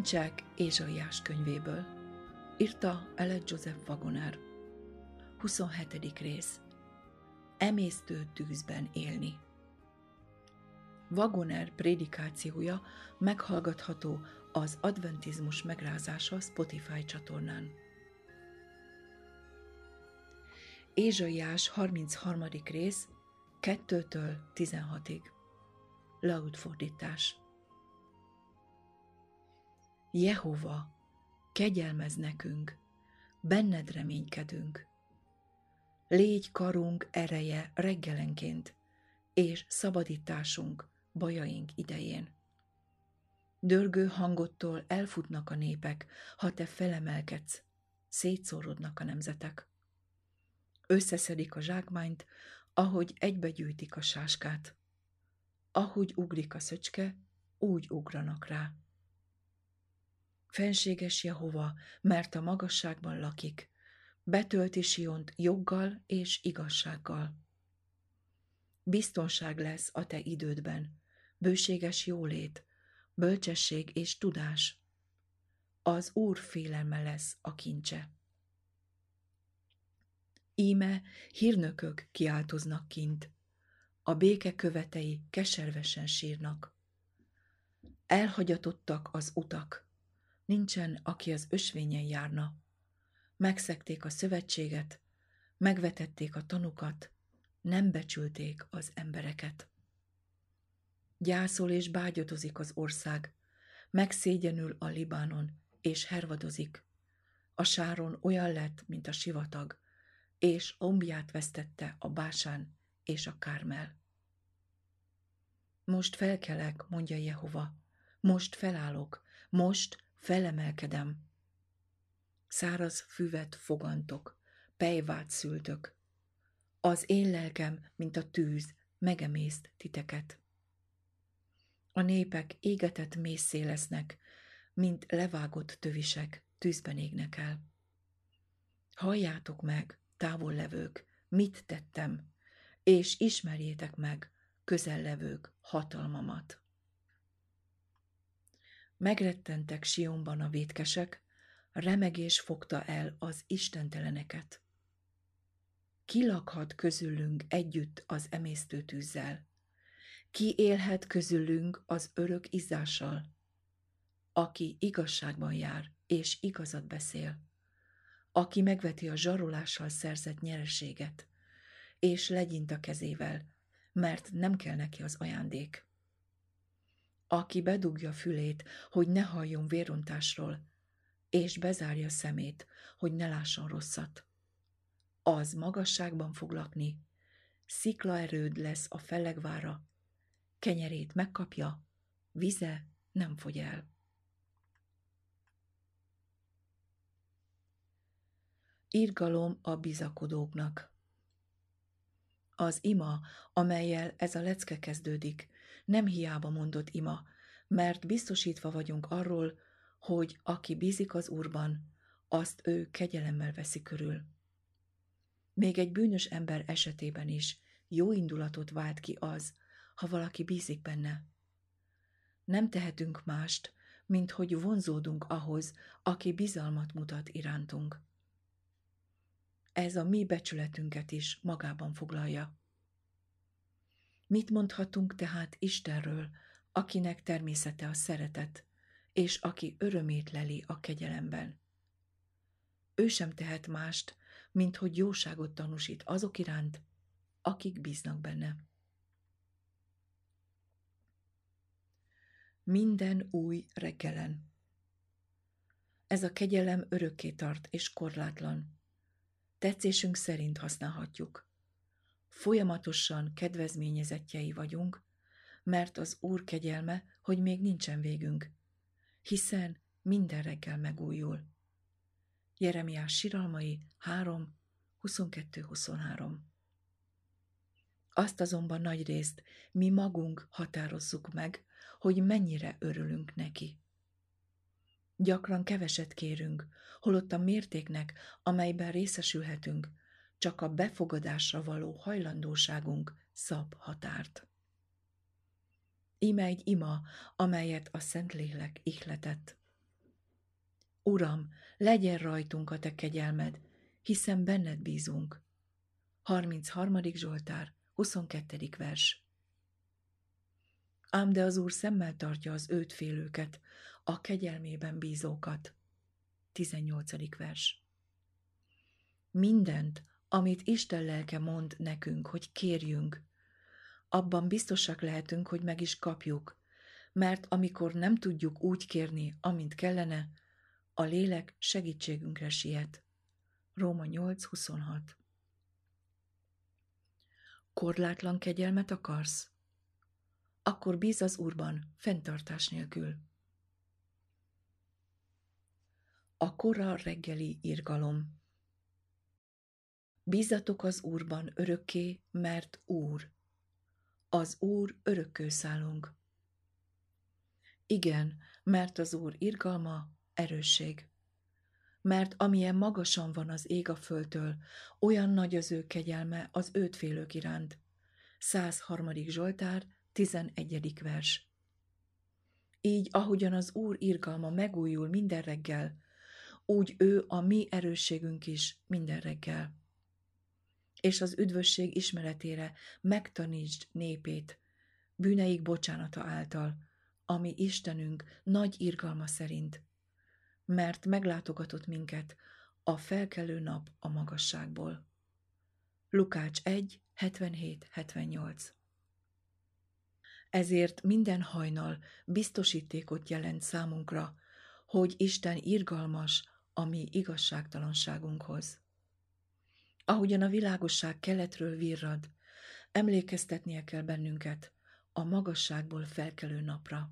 Kincsek Ézsaiás könyvéből. Írta Eled Joseph Wagoner. 27. rész. Emésztő tűzben élni. Wagoner prédikációja meghallgatható az adventizmus megrázása Spotify csatornán. Ézsaiás 33. rész 2-től 16-ig. Laud fordítás. Jehova, kegyelmez nekünk, benned reménykedünk. Légy karunk ereje reggelenként, és szabadításunk bajaink idején. Dörgő hangottól elfutnak a népek, ha te felemelkedsz, szétszórodnak a nemzetek. Összeszedik a zsákmányt, ahogy egybegyűjtik a sáskát. Ahogy ugrik a szöcske, úgy ugranak rá. Fenséges Jehova, mert a magasságban lakik, betölti Siont joggal és igazsággal. Biztonság lesz a te idődben, bőséges jólét, bölcsesség és tudás. Az Úr félelme lesz a kincse. Íme hírnökök kiáltoznak kint, a béke követei keservesen sírnak. Elhagyatottak az utak, nincsen, aki az ösvényen járna. Megszekték a szövetséget, megvetették a tanukat, nem becsülték az embereket. Gyászol és bágyadozik az ország, megszégyenül a Libánon, és hervadozik. A sáron olyan lett, mint a sivatag, és ombját vesztette a básán és a kármel. Most felkelek, mondja Jehova, most felállok, most Felemelkedem. Száraz füvet fogantok, pejvát szültök. Az én lelkem, mint a tűz, megemészt titeket. A népek égetett mészé lesznek, mint levágott tövisek, tűzben égnek el. Halljátok meg, távol levők, mit tettem, és ismerjétek meg, közellevők, hatalmamat. Megrettentek Sionban a vétkesek, remegés fogta el az istenteleneket. Ki lakhat közülünk együtt az emésztő tűzzel? Ki élhet közülünk az örök izzással? Aki igazságban jár és igazat beszél, aki megveti a zsarolással szerzett nyereséget, és legyint a kezével, mert nem kell neki az ajándék aki bedugja fülét, hogy ne halljon vérontásról, és bezárja szemét, hogy ne lásson rosszat. Az magasságban fog lakni, erőd lesz a fellegvára, kenyerét megkapja, vize nem fogy el. Irgalom a bizakodóknak. Az ima, amelyel ez a lecke kezdődik, nem hiába mondott ima, mert biztosítva vagyunk arról, hogy aki bízik az Úrban, azt ő kegyelemmel veszi körül. Még egy bűnös ember esetében is jó indulatot vált ki az, ha valaki bízik benne. Nem tehetünk mást, mint hogy vonzódunk ahhoz, aki bizalmat mutat irántunk. Ez a mi becsületünket is magában foglalja. Mit mondhatunk tehát Istenről, akinek természete a szeretet, és aki örömét leli a kegyelemben? Ő sem tehet mást, mint hogy jóságot tanúsít azok iránt, akik bíznak benne. Minden új reggelen. Ez a kegyelem örökké tart és korlátlan. Tetszésünk szerint használhatjuk. Folyamatosan kedvezményezettjei vagyunk, mert az Úr kegyelme, hogy még nincsen végünk, hiszen minden reggel megújul. Jeremiás siralmai 3, 22-23 Azt azonban nagy részt mi magunk határozzuk meg, hogy mennyire örülünk neki. Gyakran keveset kérünk, holott a mértéknek, amelyben részesülhetünk, csak a befogadásra való hajlandóságunk szab határt. Íme egy ima, amelyet a Szentlélek ihletett. Uram, legyen rajtunk a te kegyelmed, hiszen benned bízunk. 33. Zsoltár, 22. vers. Ám de az Úr szemmel tartja az őt félőket, a kegyelmében bízókat. 18. vers. Mindent, amit Isten lelke mond nekünk, hogy kérjünk, abban biztosak lehetünk, hogy meg is kapjuk, mert amikor nem tudjuk úgy kérni, amint kellene, a lélek segítségünkre siet. Róma 8.26 Korlátlan kegyelmet akarsz? Akkor bíz az Úrban, fenntartás nélkül. A kora reggeli irgalom Bízatok az Úrban örökké, mert Úr. Az Úr örökkőszálunk. Igen, mert az Úr irgalma erősség. Mert amilyen magasan van az ég a földtől, olyan nagy az ő kegyelme az őt félők iránt. 103. Zsoltár, 11. vers. Így, ahogyan az Úr irgalma megújul minden reggel, úgy ő a mi erősségünk is minden reggel. És az üdvösség ismeretére megtanítsd népét, bűneik bocsánata által, ami Istenünk nagy irgalma szerint, mert meglátogatott minket a felkelő nap a magasságból. Lukács 1, 77-78 Ezért minden hajnal biztosítékot jelent számunkra, hogy Isten irgalmas a mi igazságtalanságunkhoz. Ahogyan a világosság keletről virrad, emlékeztetnie kell bennünket a magasságból felkelő napra.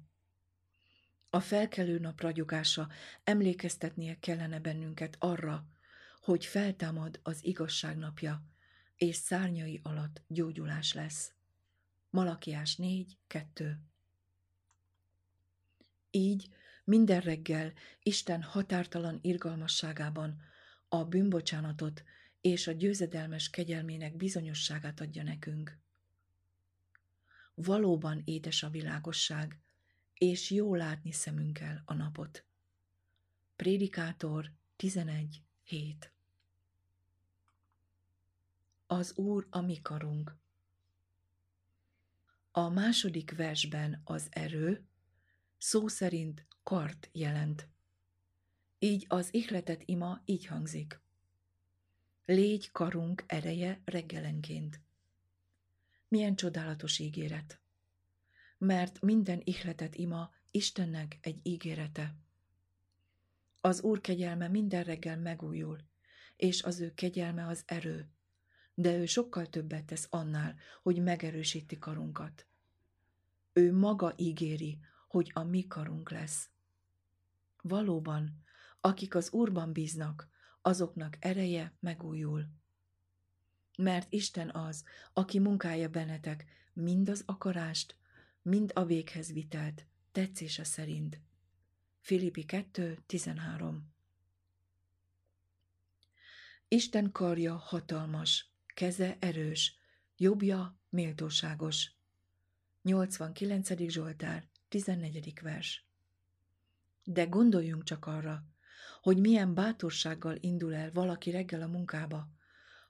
A felkelő nap ragyogása emlékeztetnie kellene bennünket arra, hogy feltámad az igazság napja, és szárnyai alatt gyógyulás lesz. Malakiás 4, 2 Így minden reggel Isten határtalan irgalmasságában a bűnbocsánatot és a győzedelmes kegyelmének bizonyosságát adja nekünk. Valóban édes a világosság, és jó látni szemünkkel a napot. Prédikátor 11. 7 Az Úr a mi karunk. A második versben az erő szó szerint kart jelent. Így az ihletet ima így hangzik. Légy karunk ereje reggelenként. Milyen csodálatos ígéret! Mert minden ihletet ima Istennek egy ígérete. Az Úr kegyelme minden reggel megújul, és az ő kegyelme az erő, de ő sokkal többet tesz annál, hogy megerősíti karunkat. Ő maga ígéri, hogy a mi karunk lesz. Valóban, akik az Úrban bíznak, azoknak ereje megújul. Mert Isten az, aki munkája bennetek mind az akarást, mind a véghez vitelt, tetszése szerint. Filippi 2.13 Isten karja hatalmas, keze erős, jobbja méltóságos. 89. Zsoltár, 14. vers. De gondoljunk csak arra, hogy milyen bátorsággal indul el valaki reggel a munkába,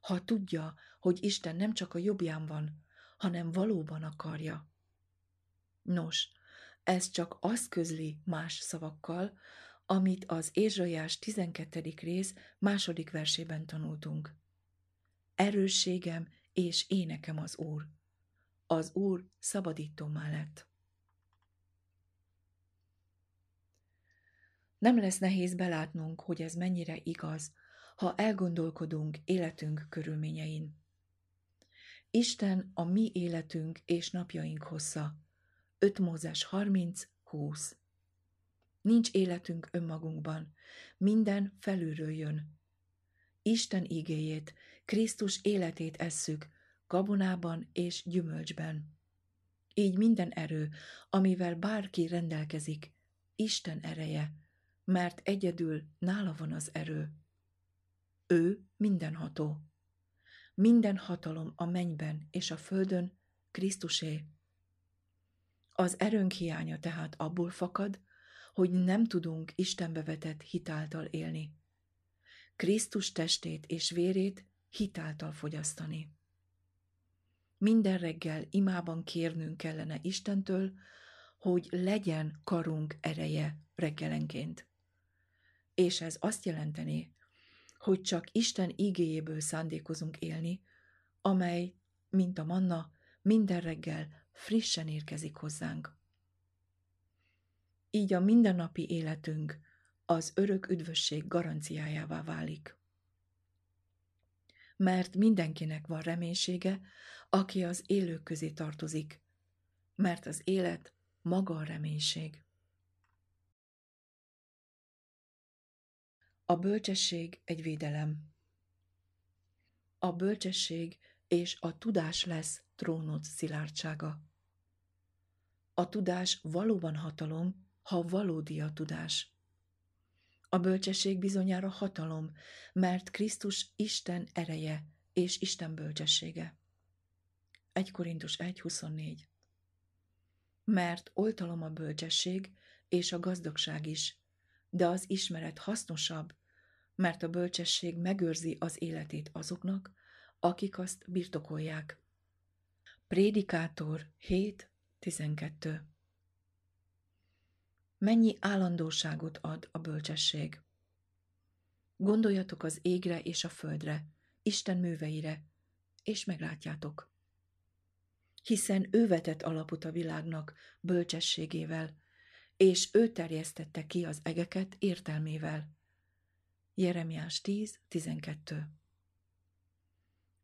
ha tudja, hogy Isten nem csak a jobbján van, hanem valóban akarja. Nos, ez csak az közli más szavakkal, amit az Ézsaiás 12. rész második versében tanultunk. Erősségem és énekem az Úr. Az Úr szabadítómá lett. Nem lesz nehéz belátnunk, hogy ez mennyire igaz, ha elgondolkodunk életünk körülményein. Isten a mi életünk és napjaink hossza. 5 Mózes 30, 20 Nincs életünk önmagunkban, minden felülről jön. Isten igéjét, Krisztus életét esszük, gabonában és gyümölcsben. Így minden erő, amivel bárki rendelkezik, Isten ereje, mert egyedül nála van az erő. Ő mindenható. Minden hatalom a mennyben és a földön Krisztusé. Az erőnk hiánya tehát abból fakad, hogy nem tudunk Istenbe vetett hitáltal élni. Krisztus testét és vérét hitáltal fogyasztani. Minden reggel imában kérnünk kellene Istentől, hogy legyen karunk ereje reggelenként. És ez azt jelenteni, hogy csak Isten igéjéből szándékozunk élni, amely, mint a manna, minden reggel frissen érkezik hozzánk. Így a mindennapi életünk az örök üdvösség garanciájává válik. Mert mindenkinek van reménysége, aki az élők közé tartozik, mert az élet maga a reménység. A bölcsesség egy védelem. A bölcsesség és a tudás lesz trónod szilárdsága. A tudás valóban hatalom, ha valódi a tudás. A bölcsesség bizonyára hatalom, mert Krisztus Isten ereje és Isten bölcsessége. 1 Korintus 1.24 Mert oltalom a bölcsesség és a gazdagság is, de az ismeret hasznosabb, mert a bölcsesség megőrzi az életét azoknak, akik azt birtokolják. Prédikátor 7.12 Mennyi állandóságot ad a bölcsesség? Gondoljatok az égre és a földre, Isten műveire, és meglátjátok. Hiszen ő vetett alapot a világnak bölcsességével, és ő terjesztette ki az egeket értelmével. Jeremiás 10.12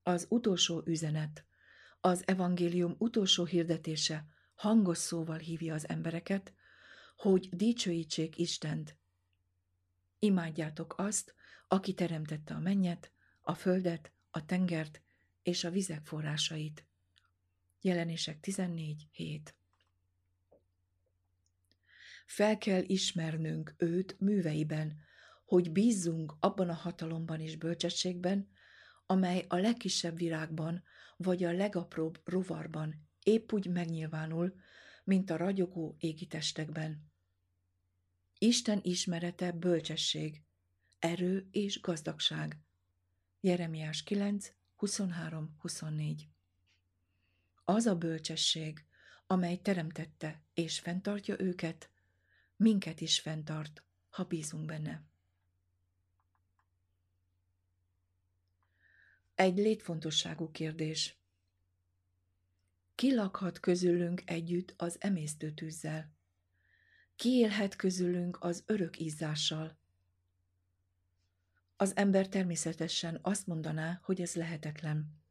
Az utolsó üzenet, az evangélium utolsó hirdetése hangos szóval hívja az embereket, hogy dicsőítsék Istent. Imádjátok azt, aki teremtette a mennyet, a földet, a tengert és a vizek forrásait. Jelenések 14.7 Fel kell ismernünk őt műveiben, hogy bízzunk abban a hatalomban és bölcsességben, amely a legkisebb virágban vagy a legapróbb rovarban épp úgy megnyilvánul, mint a ragyogó égi testekben. Isten ismerete bölcsesség, erő és gazdagság. Jeremiás 9, 23-24 Az a bölcsesség, amely teremtette és fenntartja őket, minket is fenntart, ha bízunk benne. Egy létfontosságú kérdés. Ki lakhat közülünk együtt az emésztőtűzzel? Ki élhet közülünk az örök ízással? Az ember természetesen azt mondaná, hogy ez lehetetlen.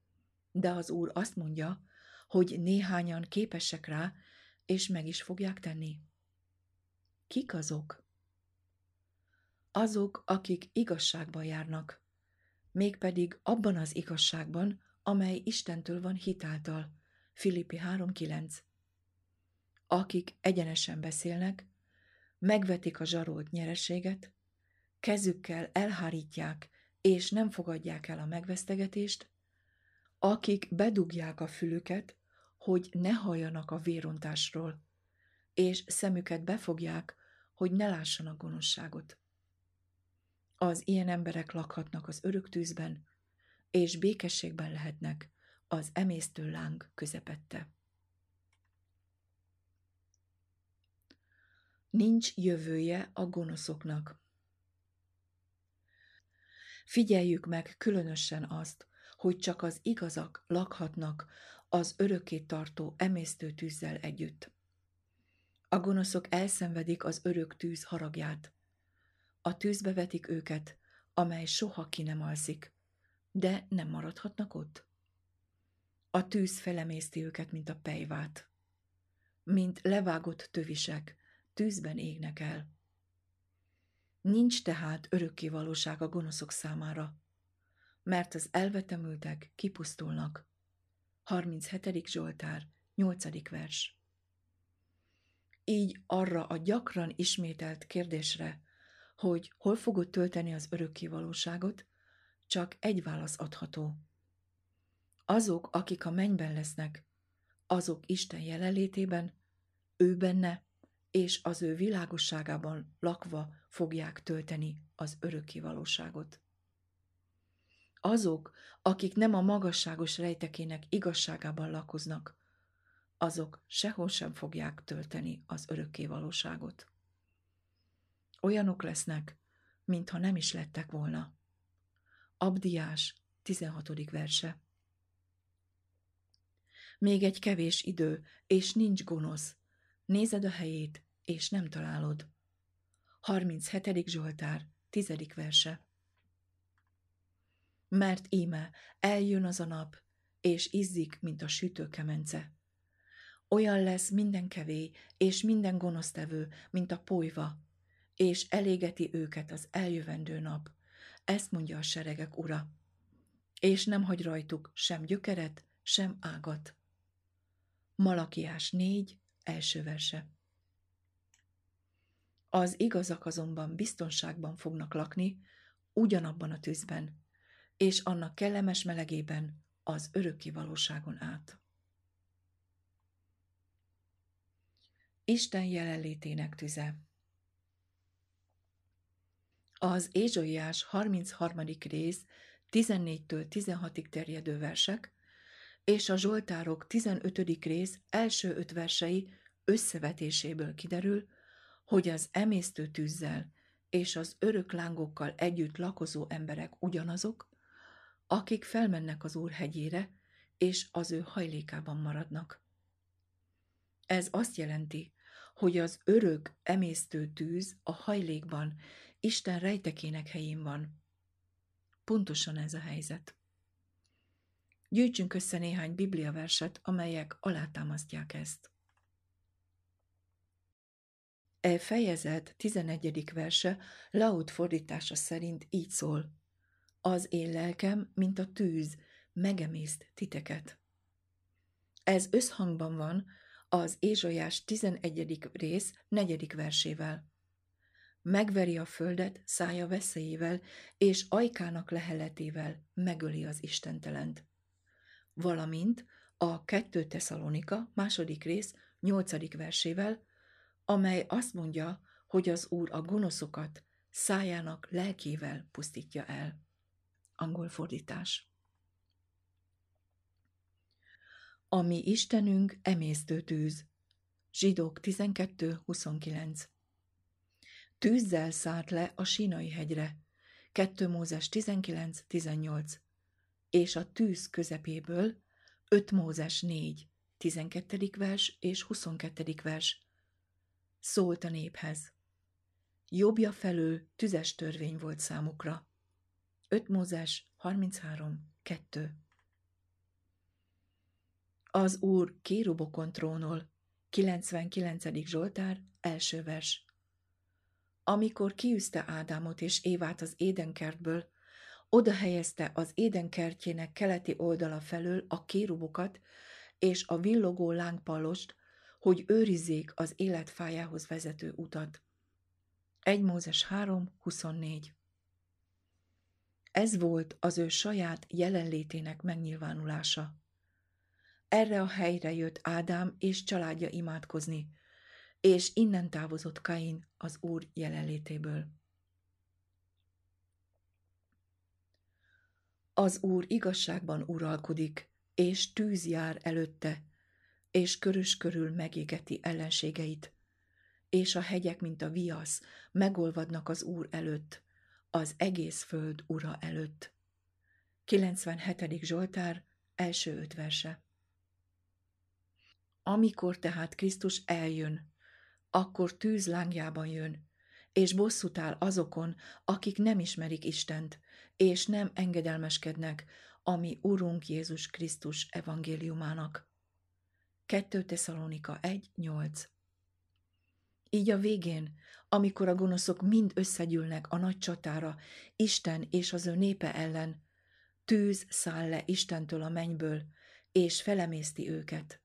De az Úr azt mondja, hogy néhányan képesek rá, és meg is fogják tenni. Kik azok? Azok, akik igazságban járnak, mégpedig abban az igazságban, amely Istentől van hitáltal. Filippi 3.9 Akik egyenesen beszélnek, megvetik a zsarolt nyereséget, kezükkel elhárítják és nem fogadják el a megvesztegetést, akik bedugják a fülüket, hogy ne halljanak a vérontásról, és szemüket befogják, hogy ne lássanak gonoszságot. Az ilyen emberek lakhatnak az örök tűzben, és békességben lehetnek az emésztő láng közepette. Nincs jövője a gonoszoknak. Figyeljük meg különösen azt, hogy csak az igazak lakhatnak az örökké tartó emésztő tűzzel együtt. A gonoszok elszenvedik az örök tűz haragját. A tűzbe vetik őket, amely soha ki nem alszik, de nem maradhatnak ott. A tűz felemészti őket, mint a pejvát. Mint levágott tövisek, tűzben égnek el. Nincs tehát örökké valóság a gonoszok számára, mert az elvetemültek kipusztulnak. 37. Zsoltár, 8. vers. Így arra a gyakran ismételt kérdésre, hogy hol fogod tölteni az örökké valóságot, csak egy válasz adható. Azok, akik a mennyben lesznek, azok Isten jelenlétében, ő benne és az ő világosságában lakva fogják tölteni az örökké valóságot. Azok, akik nem a magasságos rejtekének igazságában lakoznak, azok sehol sem fogják tölteni az örökké valóságot. Olyanok lesznek, mintha nem is lettek volna. Abdiás 16. verse Még egy kevés idő, és nincs gonosz. Nézed a helyét, és nem találod. 37. Zsoltár, 10. verse Mert íme eljön az a nap, és izzik, mint a sütőkemence. Olyan lesz minden kevé, és minden gonosztevő, mint a polyva, és elégeti őket az eljövendő nap. Ezt mondja a seregek ura. És nem hagy rajtuk sem gyökeret, sem ágat. Malakiás 4, első verse. Az igazak azonban biztonságban fognak lakni, ugyanabban a tűzben, és annak kellemes melegében az örökké valóságon át. Isten jelenlétének tüze Az Ézsaiás 33. rész 14-től 16-ig terjedő versek és a Zsoltárok 15. rész első öt versei összevetéséből kiderül, hogy az emésztő tűzzel és az örök lángokkal együtt lakozó emberek ugyanazok, akik felmennek az Úr hegyére, és az ő hajlékában maradnak. Ez azt jelenti, hogy az örök emésztő tűz a hajlékban, Isten rejtekének helyén van. Pontosan ez a helyzet. Gyűjtsünk össze néhány bibliaverset, amelyek alátámasztják ezt. E fejezet 11. verse Laut fordítása szerint így szól. Az én lelkem, mint a tűz, megemészt titeket. Ez összhangban van az Ézsajás 11. rész 4. versével. Megveri a földet szája veszélyével, és ajkának leheletével megöli az istentelent. Valamint a 2 Tesszalonika második rész 8. versével, amely azt mondja, hogy az Úr a gonoszokat szájának lelkével pusztítja el. Angol fordítás. Ami Istenünk emésztő tűz. Zsidók 12.29 Tűzzel szállt le a Sinai hegyre. 2 Mózes 19.18 És a tűz közepéből 5 Mózes 4, 12. vers és 22. vers szólt a néphez. Jobbja felől tüzes törvény volt számukra. 5 Mózes 33, 2 Az Úr kérubokon trónol, 99. Zsoltár, első vers. Amikor kiűzte Ádámot és Évát az édenkertből, oda helyezte az édenkertjének keleti oldala felől a kérubokat és a villogó lángpalost, hogy őrizzék az életfájához vezető utat. 1 Mózes 3, 24 Ez volt az ő saját jelenlétének megnyilvánulása. Erre a helyre jött Ádám és családja imádkozni, és innen távozott Kain az Úr jelenlétéből. Az Úr igazságban uralkodik, és tűz jár előtte, és körös körül megégeti ellenségeit, és a hegyek, mint a viasz, megolvadnak az Úr előtt, az egész föld ura előtt. 97. Zsoltár, első öt verse. Amikor tehát Krisztus eljön, akkor tűz lángjában jön, és bosszút áll azokon, akik nem ismerik Istent, és nem engedelmeskednek, ami Urunk Jézus Krisztus evangéliumának. 2 Tesszalonika 1.8 Így a végén, amikor a gonoszok mind összegyűlnek a nagy csatára, Isten és az ő népe ellen, tűz száll le Istentől a mennyből, és felemészti őket.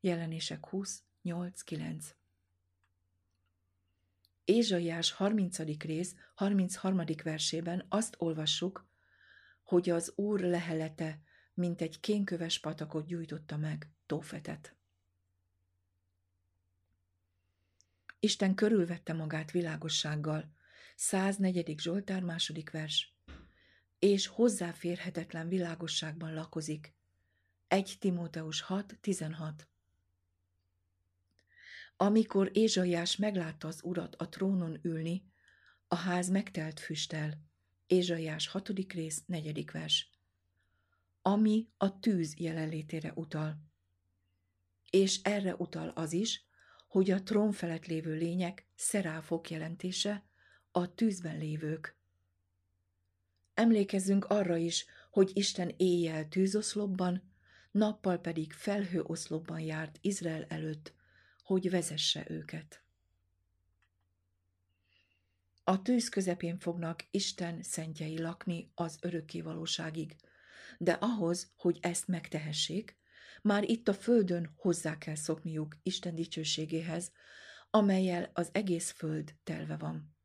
Jelenések 20, 8, 9 Ézsaiás 30. rész 33. versében azt olvassuk, hogy az Úr lehelete, mint egy kénköves patakot gyújtotta meg Tófetet. Isten körülvette magát világossággal. 104. Zsoltár második vers. És hozzáférhetetlen világosságban lakozik. 1 Timóteus 6.16 Amikor Ézsaiás meglátta az urat a trónon ülni, a ház megtelt füstel. Ézsaiás 6. rész, 4. vers. Ami a tűz jelenlétére utal. És erre utal az is, hogy a trón felett lévő lények szeráfok jelentése a tűzben lévők. Emlékezzünk arra is, hogy Isten éjjel tűzoszlopban, nappal pedig felhőoszlopban járt Izrael előtt, hogy vezesse őket. A tűz közepén fognak Isten szentjei lakni az örökké valóságig, de ahhoz, hogy ezt megtehessék, már itt a földön hozzá kell szokniuk Isten dicsőségéhez, amelyel az egész föld telve van.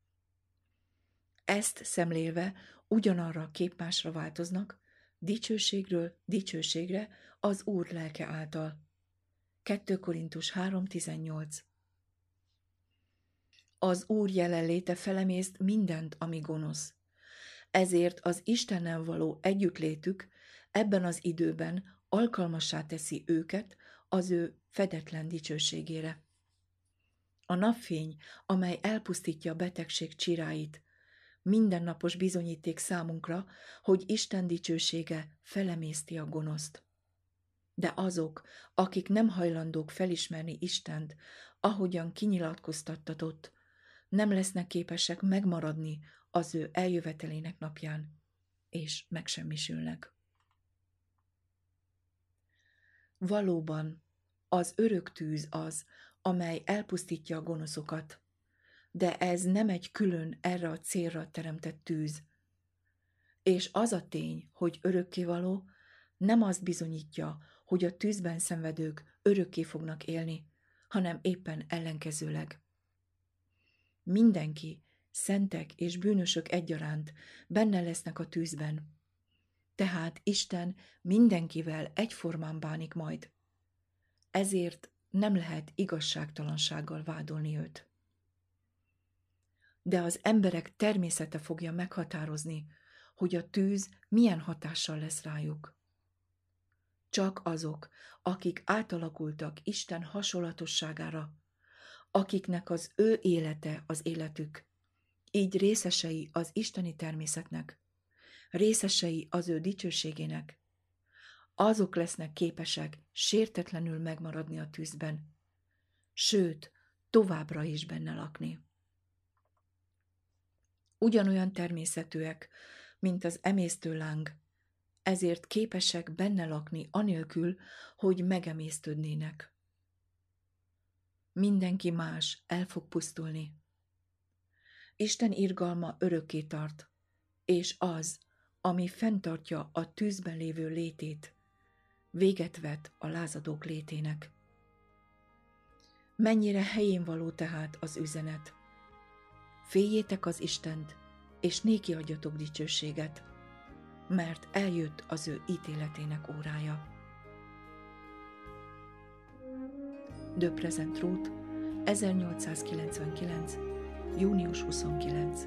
Ezt szemlélve ugyanarra képmásra változnak, dicsőségről dicsőségre az Úr lelke által. 2 Korintus 3.18 Az Úr jelenléte felemészt mindent, ami gonosz. Ezért az Istennel való együttlétük ebben az időben alkalmassá teszi őket az ő fedetlen dicsőségére. A napfény, amely elpusztítja a betegség csiráit, mindennapos bizonyíték számunkra, hogy Isten dicsősége felemészti a gonoszt. De azok, akik nem hajlandók felismerni Istent, ahogyan kinyilatkoztattatott, nem lesznek képesek megmaradni az ő eljövetelének napján, és megsemmisülnek. Valóban, az örök tűz az, amely elpusztítja a gonoszokat, de ez nem egy külön erre a célra teremtett tűz. És az a tény, hogy örökkévaló, nem azt bizonyítja, hogy a tűzben szenvedők örökké fognak élni, hanem éppen ellenkezőleg. Mindenki, szentek és bűnösök egyaránt benne lesznek a tűzben, tehát Isten mindenkivel egyformán bánik majd. Ezért nem lehet igazságtalansággal vádolni őt. De az emberek természete fogja meghatározni, hogy a tűz milyen hatással lesz rájuk. Csak azok, akik átalakultak Isten hasonlatosságára, akiknek az ő élete az életük, így részesei az isteni természetnek, részesei az ő dicsőségének, azok lesznek képesek sértetlenül megmaradni a tűzben, sőt, továbbra is benne lakni. Ugyanolyan természetűek, mint az emésztő láng, ezért képesek benne lakni anélkül, hogy megemésztődnének. Mindenki más el fog pusztulni. Isten irgalma örökké tart, és az, ami fenntartja a tűzben lévő létét, véget vet a lázadók létének. Mennyire helyén való tehát az üzenet. Féljétek az Istent, és néki adjatok dicsőséget, mert eljött az ő ítéletének órája. De Present Route, 1899. június 29.